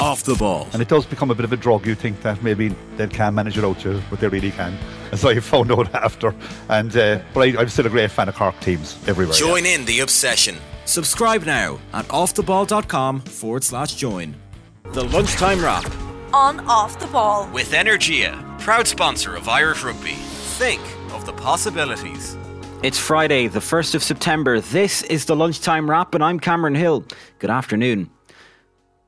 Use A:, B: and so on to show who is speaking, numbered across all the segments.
A: off the ball.
B: And it does become a bit of a drug. You think that maybe they can manage it out you, but they really can. As I found out after. And uh, but I, am still a great fan of Cork teams everywhere.
A: Join yeah. in the obsession. Subscribe now at offtheball.com forward slash join. The lunchtime wrap
C: on off the ball
A: with Energia, proud sponsor of Irish Rugby. Think of the possibilities.
D: It's Friday, the 1st of September. This is the lunchtime wrap, and I'm Cameron Hill. Good afternoon.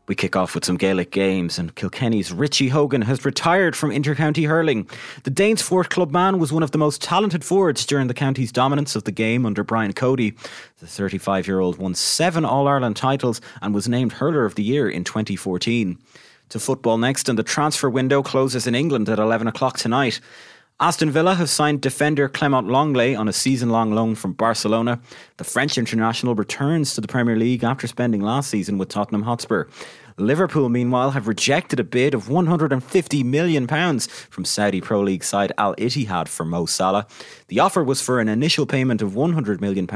D: We kick off with some Gaelic games, and Kilkenny's Richie Hogan has retired from intercounty hurling. The Danesfort club man was one of the most talented forwards during the county's dominance of the game under Brian Cody. The 35 year old won seven All Ireland titles and was named Hurler of the Year in 2014. To football next, and the transfer window closes in England at 11 o'clock tonight. Aston Villa have signed defender Clement Lenglet on a season long loan from Barcelona. The French international returns to the Premier League after spending last season with Tottenham Hotspur. Liverpool, meanwhile, have rejected a bid of £150 million from Saudi Pro League side Al Ittihad for Mo Salah. The offer was for an initial payment of £100 million,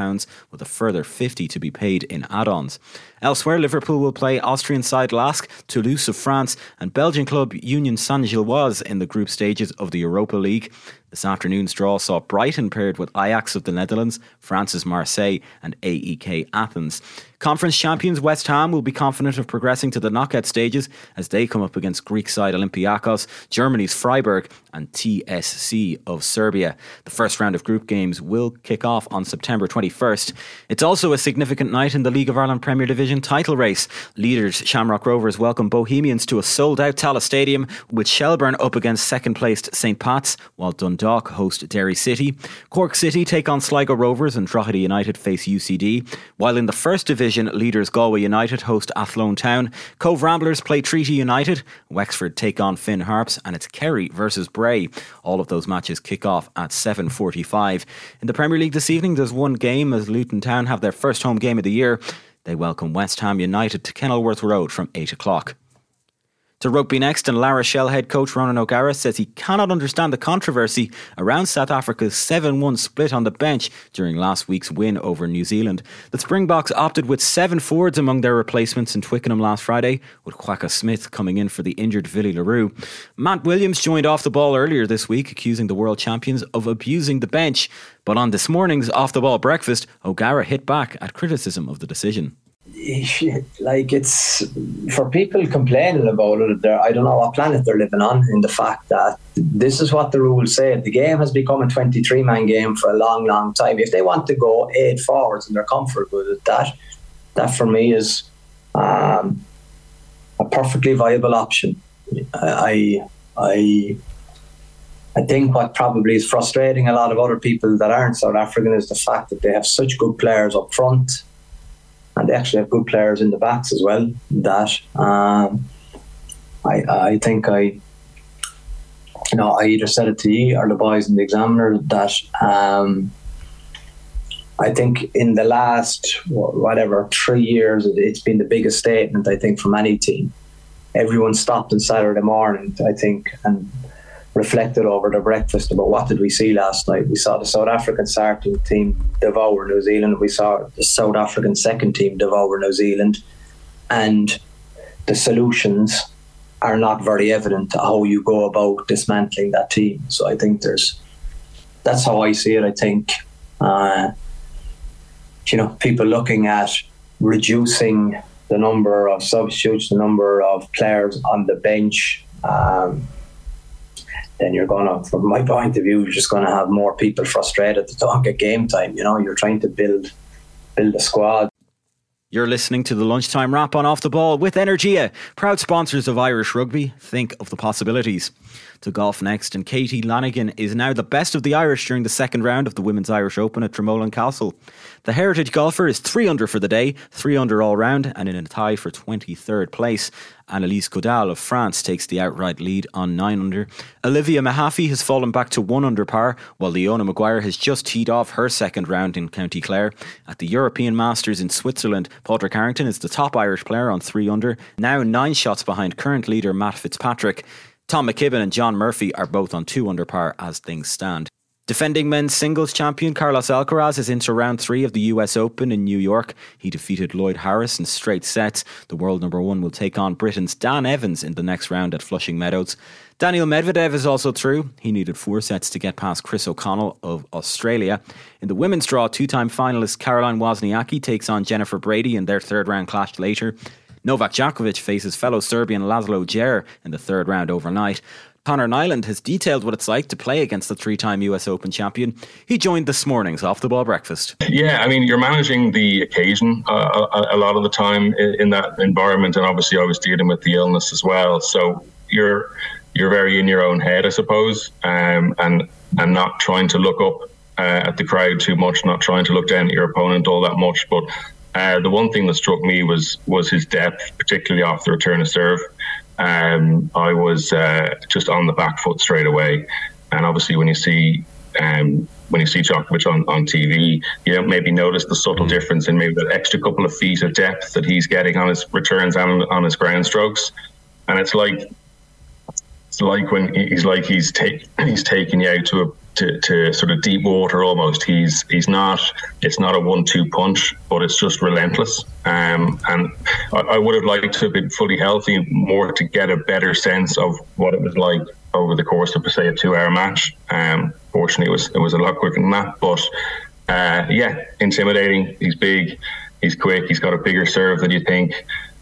D: with a further 50 to be paid in add ons. Elsewhere, Liverpool will play Austrian side LASK, Toulouse of France, and Belgian club Union Saint Gilloise in the group stages of the Europa League. This afternoon's draw saw Brighton paired with Ajax of the Netherlands, France's Marseille, and AEK Athens. Conference champions West Ham will be confident of progressing to the knockout stages as they come up against Greek side Olympiacos, Germany's Freiburg, and TSC of Serbia. The first round of group games will kick off on September 21st. It's also a significant night in the League of Ireland Premier Division title race. Leaders Shamrock Rovers welcome Bohemians to a sold out Tallaght Stadium with Shelbourne up against second placed St Pat's, while Dundalk host Derry City. Cork City take on Sligo Rovers and Drogheda United face UCD, while in the first division, leaders Galway United host Athlone Town. Cobh Ramblers play Treaty United, Wexford take on Finn Harps, and it's Kerry versus. Bray. All of those matches kick off at 7.45. In the Premier League this evening, there's one game as Luton Town have their first home game of the year. They welcome West Ham United to Kenilworth Road from 8 o'clock. To rugby next, and La Rochelle head coach Ronan O'Gara says he cannot understand the controversy around South Africa's 7 1 split on the bench during last week's win over New Zealand. The Springboks opted with seven forwards among their replacements in Twickenham last Friday, with Kwagga Smith coming in for the injured Willie le Roux. Matt Williams joined off the ball earlier this week, accusing the world champions of abusing the bench. But on this morning's off the ball breakfast, O'Gara hit back at criticism of the decision
E: like it's for people complaining about it. I don't know what planet they're living on. In the fact that this is what the rules say. The game has become a 23 man game for a long, long time. If they want to go eight forwards and they're comfortable with that, that for me is um, a perfectly viable option. I, I, I think what probably is frustrating a lot of other people that aren't South African is the fact that they have such good players up front and they actually have good players in the backs as well. That um, I I think I you know I either said it to you or the boys in the Examiner that um, I think in the last whatever three years it's been the biggest statement I think from any team. Everyone stopped on Saturday morning, I think, and reflected over the breakfast about what did we see last night. We saw the South African starting team devour New Zealand. We saw the South African second team devour New Zealand, and the solutions are not very evident to how you go about dismantling that team. So I think there's that's how I see it. I think uh, you know people looking at reducing the number of substitutes, the number of players on the bench. Um, then you're gonna, from my point of view, you're just gonna have more people frustrated to don't get game time. You know, you're trying to build build a squad.
D: You're listening to the lunchtime wrap on Off the Ball with Energia, proud sponsors of Irish rugby. Think of the possibilities to golf next, and Katie Lanigan is now the best of the Irish during the second round of the Women's Irish Open at Dromoland Castle. The heritage golfer is 3 under for the day, 3 under all round, and in a tie for 23rd place. Annelise Godal of France takes the outright lead on 9 under. Olivia Mehaffey has fallen back to 1 under par, while Leona Maguire has just teed off her second round in County Clare. At the European Masters in Switzerland, Padraig Harrington is the top Irish player on 3 under, now 9 shots behind current leader Matt Fitzpatrick. Tom McKibben and John Murphy are both on two under par as things stand. Defending men's singles champion Carlos Alcaraz is into round three of the US Open in New York. He defeated Lloyd Harris in straight sets. The world number one will take on Britain's Dan Evans in the next round at Flushing Meadows. Daniel Medvedev is also through. He needed four sets to get past Chris O'Connell of Australia. In the women's draw, two time finalist Caroline Wozniacki takes on Jennifer Brady in their third round clash later. Novak Djokovic faces fellow Serbian Laslo Djere in the third round overnight. Conor Niland has detailed what it's like to play against the three time US Open champion. He joined this morning's off the ball breakfast.
F: Yeah, I mean, you're managing the occasion uh, a, a, lot of the time in, in that environment. And obviously, I was dealing with the illness as well. So you're you're very in your own head, I suppose, um, and and not trying to look up uh, at the crowd too much, not trying to look down at your opponent all that much. But uh, the one thing that struck me was was his depth, particularly off the return of serve um, I was uh, just on the back foot straight away. And obviously, when you see um, when you see Djokovic on, on TV, you don't maybe notice the subtle mm. difference in maybe that extra couple of feet of depth that he's getting on his returns and on his ground strokes. And it's like it's like when he's like he's take he's taking you out to a to, to sort of deep water almost. He's he's not it's not a one two punch, but it's just relentless. Um, and I, I, would have liked to have been fully healthy more to get a better sense of what it was like over the course of say a two hour match. Um, fortunately, it was it was a lot quicker than that. But uh, yeah, intimidating. He's big. He's quick. He's got a bigger serve than you think.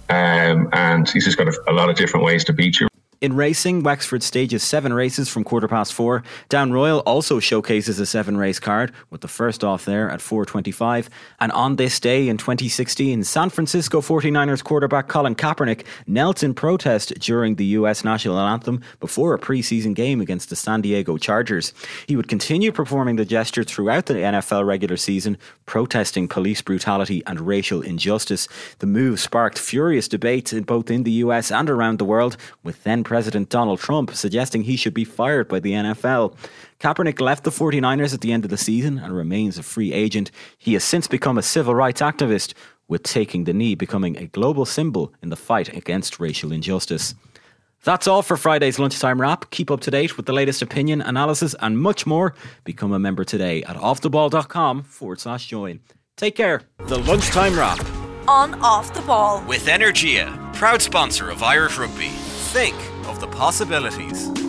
F: Um, and he's just got a, a lot of different ways to beat you.
D: In racing, Wexford stages seven races from quarter past four. Down Royal also showcases a seven race card, with the first off there at 4.25. And on this day in 2016, San Francisco 49ers quarterback Colin Kaepernick knelt in protest during the US national anthem before a preseason game against the San Diego Chargers. He would continue performing the gesture throughout the NFL regular season, protesting police brutality and racial injustice. The move sparked furious debates both in the US and around the world, with then President Donald Trump suggesting he should be fired by the NFL. Kaepernick left the 49ers at the end of the season and remains a free agent. He has since become a civil rights activist, with taking the knee becoming a global symbol in the fight against racial injustice. That's all for Friday's lunchtime wrap. Keep up to date with the latest opinion, analysis, and much more. Become a member today at offtheball.com forward slash join. Take care.
A: The lunchtime wrap
C: on Off the Ball
A: with Energia, proud sponsor of Irish Rugby. Think of the possibilities.